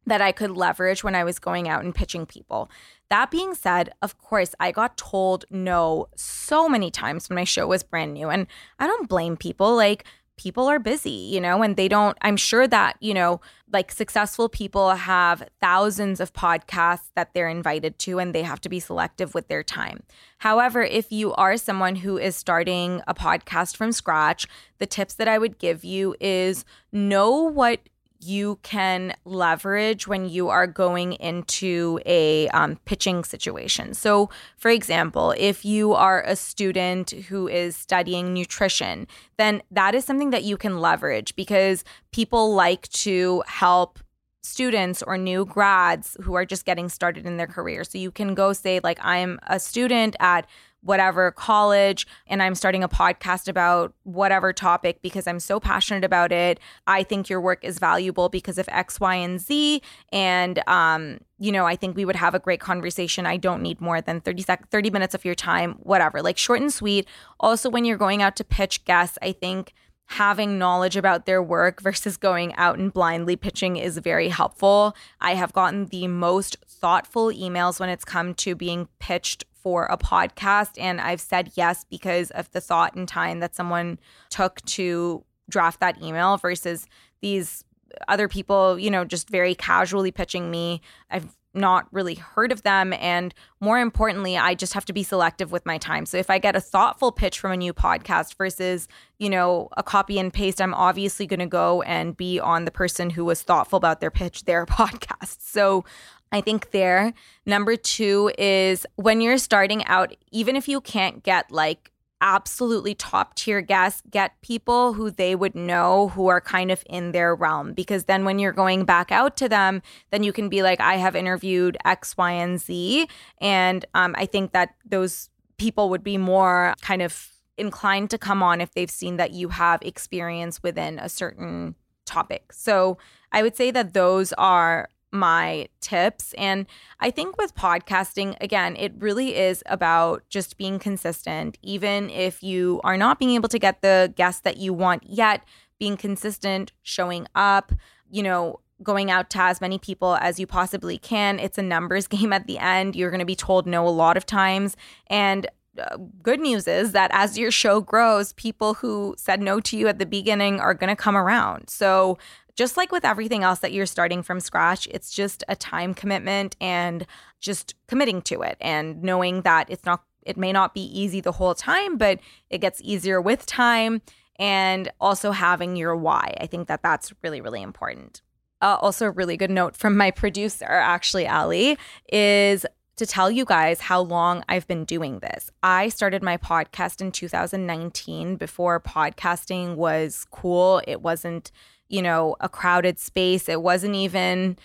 A: that I could leverage when I was going out and pitching people. That being said, of course, I got told no so many times when my show was brand new. And I don't blame people. Like, people are busy, you know, and they don't, I'm sure that, you know, like successful people have thousands of podcasts that they're invited to and they have to be selective with their time. However, if you are someone who is starting a podcast from scratch, the tips that I would give you is know what you can leverage when you are going into a um, pitching situation. So, for example, if you are a student who is studying nutrition, then that is something that you can leverage because people like to help students or new grads who are just getting started in their career. So you can go say like I'm a student at whatever college and I'm starting a podcast about whatever topic because I'm so passionate about it. I think your work is valuable because of X, Y, and Z. And, um, you know, I think we would have a great conversation. I don't need more than 30 sec- 30 minutes of your time, whatever, like short and sweet. Also, when you're going out to pitch guests, I think having knowledge about their work versus going out and blindly pitching is very helpful. I have gotten the most thoughtful emails when it's come to being pitched for a podcast. And I've said yes because of the thought and time that someone took to draft that email versus these other people, you know, just very casually pitching me. I've not really heard of them. And more importantly, I just have to be selective with my time. So if I get a thoughtful pitch from a new podcast versus, you know, a copy and paste, I'm obviously going to go and be on the person who was thoughtful about their pitch, their podcast. So I think there. Number two is when you're starting out, even if you can't get like absolutely top tier guests, get people who they would know who are kind of in their realm. Because then when you're going back out to them, then you can be like, I have interviewed X, Y, and Z. And um, I think that those people would be more kind of inclined to come on if they've seen that you have experience within a certain topic. So I would say that those are my tips. And I think with podcasting, again, it really is about just being consistent. Even if you are not being able to get the guests that you want yet, being consistent, showing up, you know, going out to as many people as you possibly can. It's a numbers game at the end. You're going to be told no a lot of times. And uh, good news is that as your show grows, people who said no to you at the beginning are going to come around. So just like with everything else that you're starting from scratch, it's just a time commitment and just committing to it and knowing that it's not it may not be easy the whole time, but it gets easier with time and also having your why. I think that that's really really important. Uh, also, a really good note from my producer, actually, Ali, is to tell you guys how long I've been doing this. I started my podcast in 2019 before podcasting was cool. It wasn't you know, a crowded space. It wasn't even,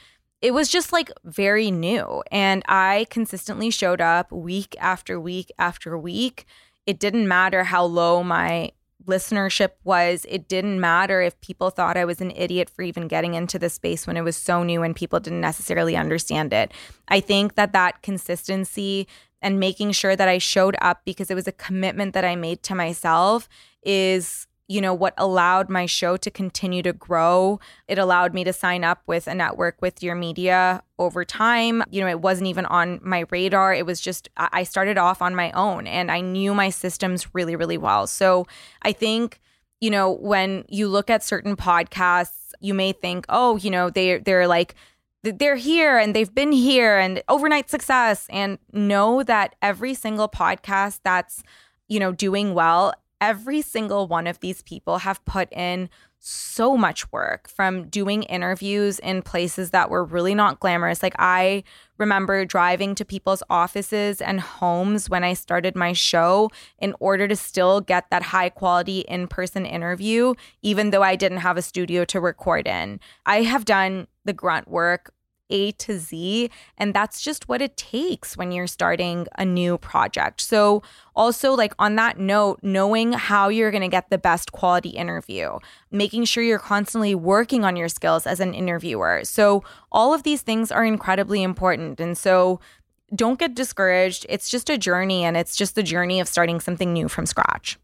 A: it was just like very new. And I consistently showed up week after week after week. It didn't matter how low my listenership was. It didn't matter if people thought I was an idiot for even getting into the space when it was so new and people didn't necessarily understand it. I think that that consistency and making sure that I showed up because it was a commitment that I made to myself is you know, what allowed my show to continue to grow. It allowed me to sign up with a network with Dear Media over time. You know, it wasn't even on my radar. It was just, I started off on my own and I knew my systems really, really well. So I think, you know, when you look at certain podcasts, you may think, oh, you know, they they're like they're here and they've been here and overnight success and know that every single podcast that's you know doing well every single one of these people have put in so much work from doing interviews in places that were really not glamorous. Like, I remember driving to people's offices and homes when I started my show in order to still get that high quality in person interview, even though I didn't have a studio to record in. I have done the grunt work a to Z. And that's just what it takes when you're starting a new project. So, also, like on that note, knowing how you're going to get the best quality interview, making sure you're constantly working on your skills as an interviewer. So, all of these things are incredibly important. And so, don't get discouraged. It's just a journey, and it's just the journey of starting something new from scratch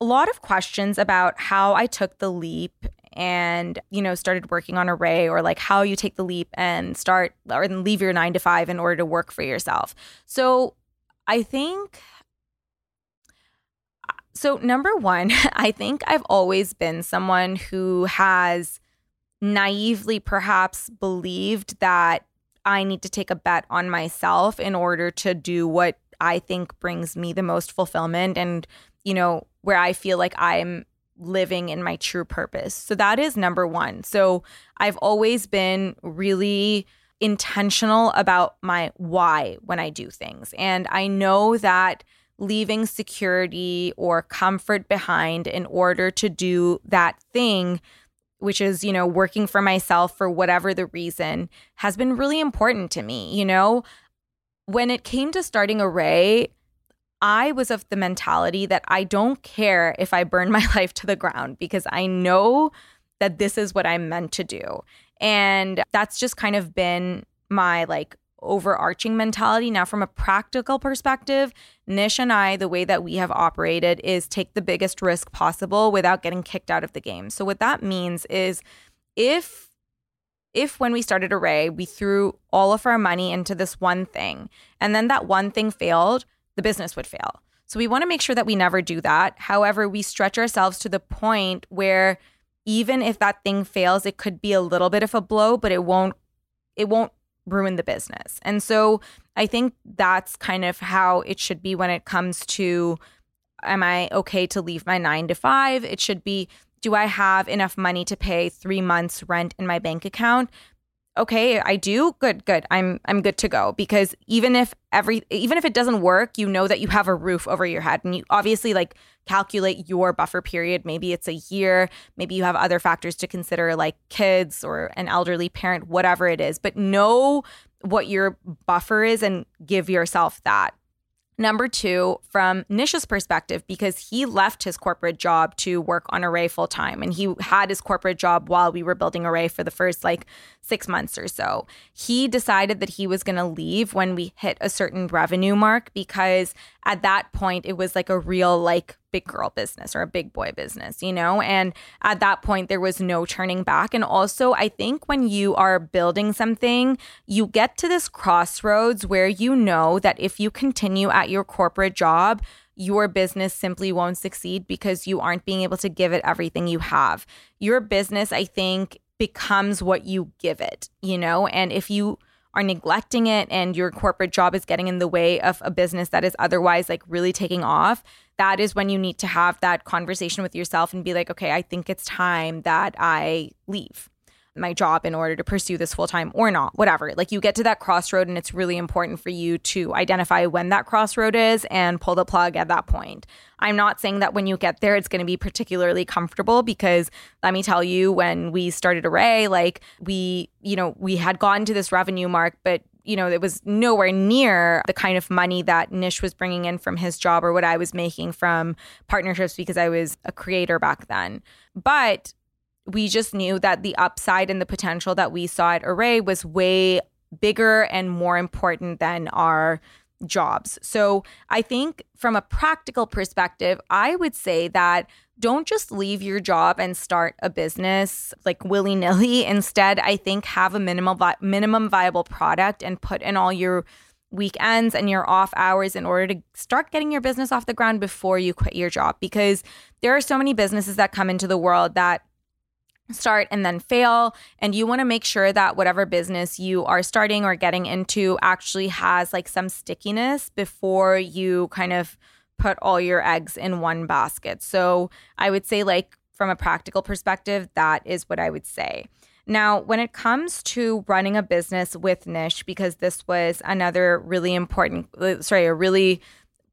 A: a lot of questions about how I took the leap and you know started working on Arrae or like how you take the leap and start or leave your 9 to 5 in order to work for yourself. So I think uh, So, number one, I think I've always been someone who has naively perhaps believed that I need to take a bet on myself in order to do what I think brings me the most fulfillment and, you know, where I feel like I'm living in my true purpose. So that is number one. So I've always been really intentional about my why when I do things. And I know that leaving security or comfort behind in order to do that thing which is, you know, working for myself for whatever the reason, has been really important to me. You know, when it came to starting Arrae, I was of the mentality that I don't care if I burn my life to the ground because I know that this is what I'm meant to do. And that's just kind of been my like overarching mentality. Now, from a practical perspective, Nish and I, the way that we have operated is take the biggest risk possible without getting kicked out of the game. So, what that means is if if when we started Arrae, we threw all of our money into this one thing and then that one thing failed, the business would fail. So we want to make sure that we never do that. However, we stretch ourselves to the point where even if that thing fails, it could be a little bit of a blow, but it won't it won't ruin the business. And so I think that's kind of how it should be when it comes to am I okay to leave my nine to five? It should be do I have enough money to pay three months rent in my bank account? Okay, I do. Good, good. I'm I'm good to go because even if every even if it doesn't work, you know that you have a roof over your head and you obviously like calculate your buffer period. Maybe it's a year, maybe you have other factors to consider like kids or an elderly parent, whatever it is, but know what your buffer is and give yourself that. Number two, from Nish's perspective, because he left his corporate job to work on Arrae full time and he had his corporate job while we were building Arrae for the first like six months or so. He decided that he was going to leave when we hit a certain revenue mark because at that point it was like a real like big girl business or a big boy business, you know? And at that point, there was no turning back. And also, I think when you are building something, you get to this crossroads where you know that if you continue at your corporate job, your business simply won't succeed because you aren't being able to give it everything you have. Your business, I think, becomes what you give it, you know? And if you are neglecting it and your corporate job is getting in the way of a business that is otherwise like really taking off, that is when you need to have that conversation with yourself and be like, okay, I think it's time that I leave my job in order to pursue this full time or not, whatever. Like you get to that crossroad, and it's really important for you to identify when that crossroad is and pull the plug at that point. I'm not saying that when you get there, it's going to be particularly comfortable because let me tell you, when we started Arrae, like we, you know, we had gotten to this revenue mark, but you know, it was nowhere near the kind of money that Nish was bringing in from his job or what I was making from partnerships because I was a creator back then. But we just knew that the upside and the potential that we saw at Arrae was way bigger and more important than our jobs. So I think from a practical perspective, I would say that don't just leave your job and start a business like willy nilly. Instead, I think have a minimal vi- minimum viable product and put in all your weekends and your off hours in order to start getting your business off the ground before you quit your job because there are so many businesses that come into the world that start and then fail. And you want to make sure that whatever business you are starting or getting into actually has like some stickiness before you kind of put all your eggs in one basket. So I would say, like, from a practical perspective, that is what I would say. Now, when it comes to running a business with Nish, because this was another really important, uh, sorry, a really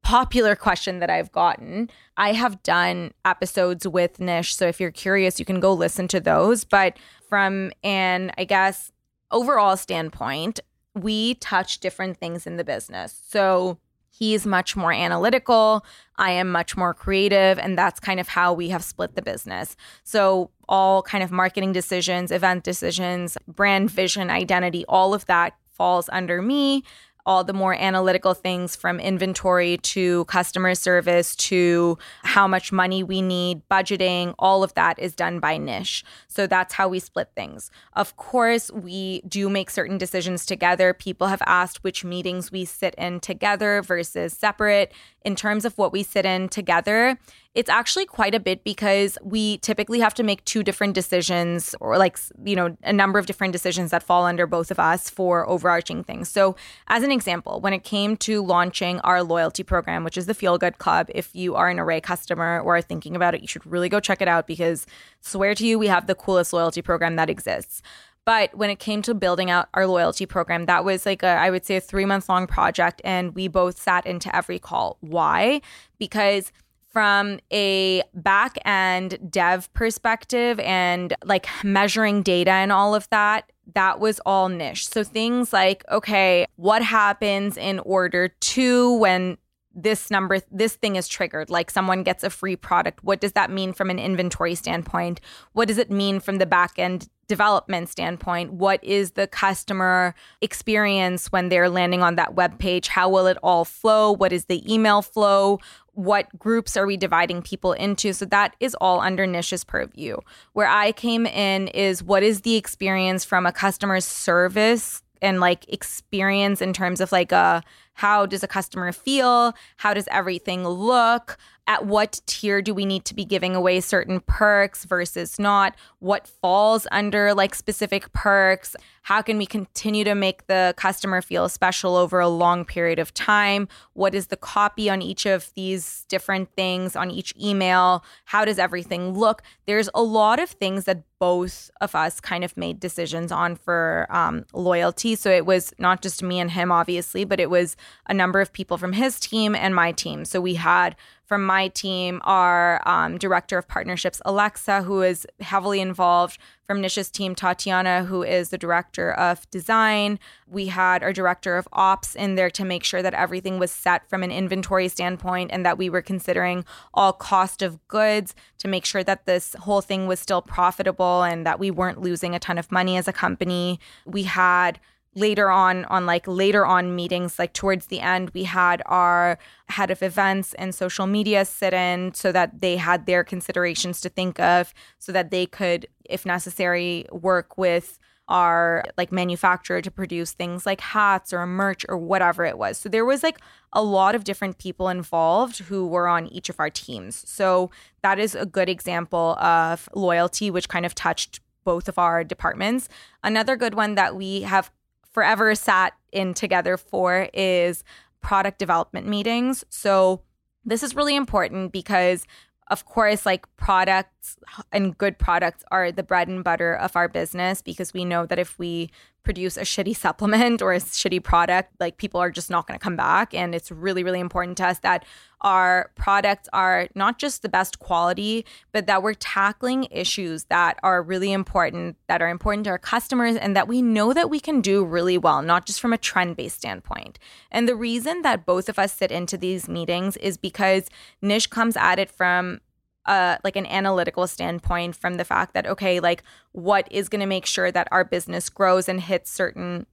A: popular question that I've gotten. I have done episodes with Nish. So if you're curious, you can go listen to those. But from an, I guess, overall standpoint, we touch different things in the business. So He's much more analytical. I am much more creative. And that's kind of how we have split the business. So, all kind of marketing decisions, event decisions, brand vision, identity, all of that falls under me all the more analytical things from inventory to customer service to how much money we need, budgeting, all of that is done by Nish. So that's how we split things. Of course, we do make certain decisions together. People have asked which meetings we sit in together versus separate. In terms of what we sit in together, it's actually quite a bit because we typically have to make two different decisions or like, you know, a number of different decisions that fall under both of us for overarching things. So, as an example, when it came to launching our loyalty program, which is the Feel Good Club, if you are an Arrae customer or are thinking about it, you should really go check it out because swear to you, we have the coolest loyalty program that exists. But when it came to building out our loyalty program, that was like a, I would say, a three month long project. And we both sat into every call. Why? Because from a back end dev perspective and like measuring data and all of that, that was all Nish. So things like, okay, what happens in order to when this number this thing is triggered like someone gets a free product what does that mean from an inventory standpoint? What does it mean from the back end development standpoint? What is the customer experience when they're landing on that web page? How will it all flow? What is the email flow? What groups are we dividing people into? So that is all under nish's purview. Where i came in is what is the experience from a customer service and like experience in terms of like a how does a customer feel? How does everything look? At what tier do we need to be giving away certain perks versus not? What falls under like specific perks? How can we continue to make the customer feel special over a long period of time? What is the copy on each of these different things on each email? How does everything look? There's a lot of things that both of us kind of made decisions on for um, loyalty. So it was not just me and him obviously but it was a number of people from his team and my team so we had from my team, our um, director of partnerships, Alexa, who is heavily involved. From Nisha's team, Tatiana, who is the director of design. We had our director of ops in there to make sure that everything was set from an inventory standpoint and that we were considering all cost of goods to make sure that this whole thing was still profitable and that we weren't losing a ton of money as a company. We had later on on like later on meetings like towards the end we had our head of events and social media sit in so that they had their considerations to think of so that they could if necessary work with our like manufacturer to produce things like hats or merch or whatever it was. So there was like a lot of different people involved who were on each of our teams. So that is a good example of loyalty which kind of touched both of our departments. Another good one that we have forever sat in together for is product development meetings. So this is really important because of course like products and good products are the bread and butter of our business because we know that if we produce a shitty supplement or a shitty product, like people are just not going to come back. And it's really, really important to us that our products are not just the best quality, but that we're tackling issues that are really important, that are important to our customers, and that we know that we can do really well, not just from a trend based standpoint. And the reason that both of us sit into these meetings is because Nish comes at it from uh, like an analytical standpoint from the fact that okay like what is going to make sure that our business grows and hits certain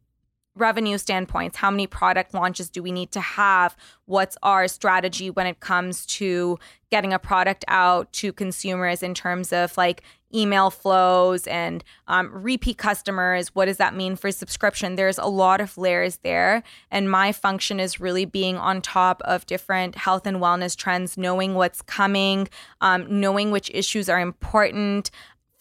A: revenue standpoints? How many product launches do we need to have? What's our strategy when it comes to getting a product out to consumers in terms of like email flows and um, repeat customers what does that mean for subscription? There's a lot of layers there and my function is really being on top of different health and wellness trends knowing what's coming um, knowing which issues are important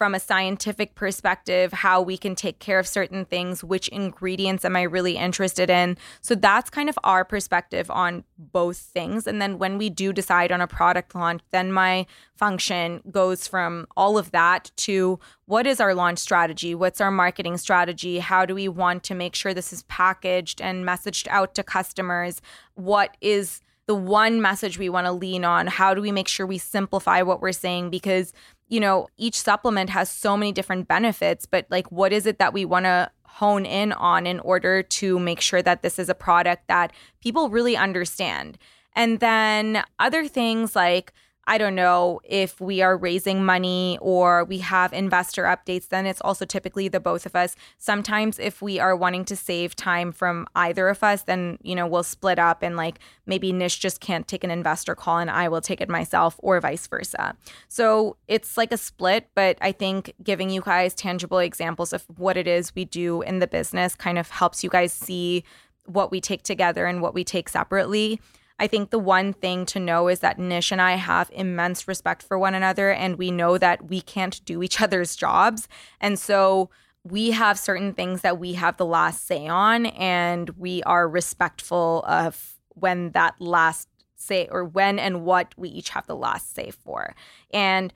A: from a scientific perspective how we can take care of certain things which ingredients am i really interested in? So that's kind of our perspective on both things. And then when we do decide on a product launch then my function goes from all of that to what is our launch strategy? What's our marketing strategy? How do we want to make sure this is packaged and messaged out to customers? What is the one message we want to lean on? How do we make sure we simplify what we're saying? Because you know, each supplement has so many different benefits, but like, what is it that we want to hone in on in order to make sure that this is a product that people really understand? And then other things like, I don't know if we are raising money or we have investor updates, then it's also typically the both of us. Sometimes, if we are wanting to save time from either of us, then, you know, we'll split up and like maybe Nish just can't take an investor call and I will take it myself or vice versa. So it's like a split, but I think giving you guys tangible examples of what it is we do in the business kind of helps you guys see what we take together and what we take separately. I think the one thing to know is that Nish and I have immense respect for one another, and we know that we can't do each other's jobs. And so we have certain things that we have the last say on, and we are respectful of when that last say or when and what we each have the last say for. And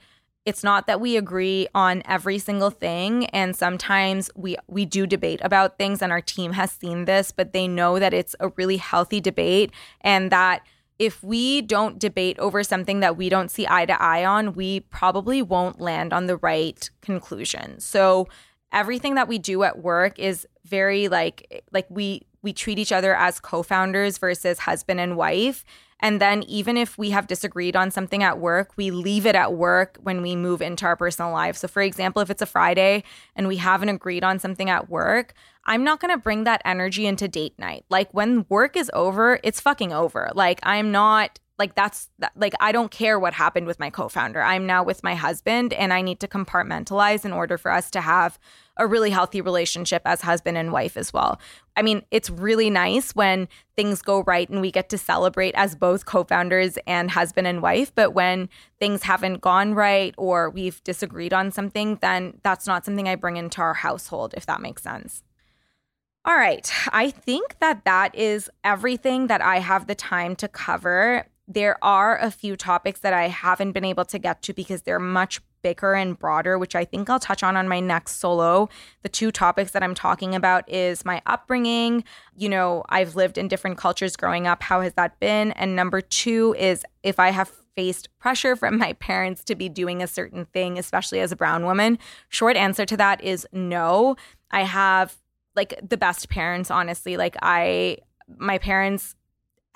A: it's not that we agree on every single thing and sometimes we we do debate about things and our team has seen this but they know that it's a really healthy debate and that if we don't debate over something that we don't see eye to eye on we probably won't land on the right conclusion. So everything that we do at work is very like like we we treat each other as co-founders versus husband and wife and then, even if we have disagreed on something at work, we leave it at work when we move into our personal life. So, for example, if it's a Friday and we haven't agreed on something at work, I'm not going to bring that energy into date night. Like, when work is over, it's fucking over. Like, I'm not like that's like I don't care what happened with my co-founder. I'm now with my husband and I need to compartmentalize in order for us to have a really healthy relationship as husband and wife as well. I mean, it's really nice when things go right and we get to celebrate as both co founders and husband and wife. But when things haven't gone right or we've disagreed on something, then that's not something I bring into our household, if that makes sense. All right. I think that that is everything that I have the time to cover. There are a few topics that I haven't been able to get to because they're much bigger and broader, which I think I'll touch on on my next solo. The two topics that I'm talking about is my upbringing. You know, I've lived in different cultures growing up. How has that been? And number two is if I have faced pressure from my parents to be doing a certain thing, especially as a brown woman. Short answer to that is no. I have like the best parents, honestly. Like, I, my parents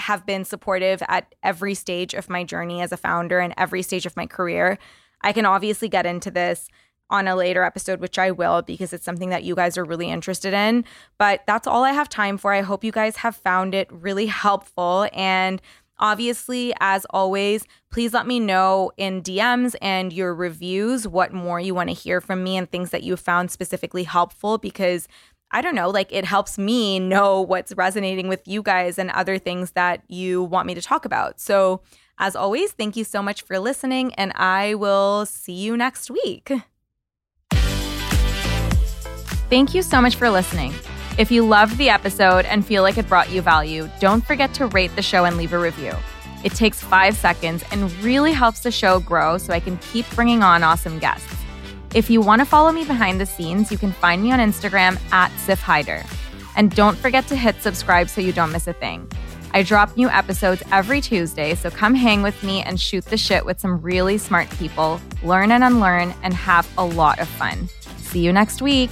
A: have been supportive at every stage of my journey as a founder and every stage of my career. I can obviously get into this on a later episode, which I will because it's something that you guys are really interested in. But that's all I have time for. I hope you guys have found it really helpful. And obviously, as always, please let me know in DMs and your reviews what more you want to hear from me and things that you found specifically helpful because I don't know, like it helps me know what's resonating with you guys and other things that you want me to talk about. So, as always, thank you so much for listening, and I will see you next week. Thank you so much for listening. If you loved the episode and feel like it brought you value, don't forget to rate the show and leave a review. It takes five seconds and really helps the show grow so I can keep bringing on awesome guests. If you want to follow me behind the scenes, you can find me on Instagram at Siff And don't forget to hit subscribe so you don't miss a thing. I drop new episodes every Tuesday, so come hang with me and shoot the shit with some really smart people, learn and unlearn, and have a lot of fun. See you next week.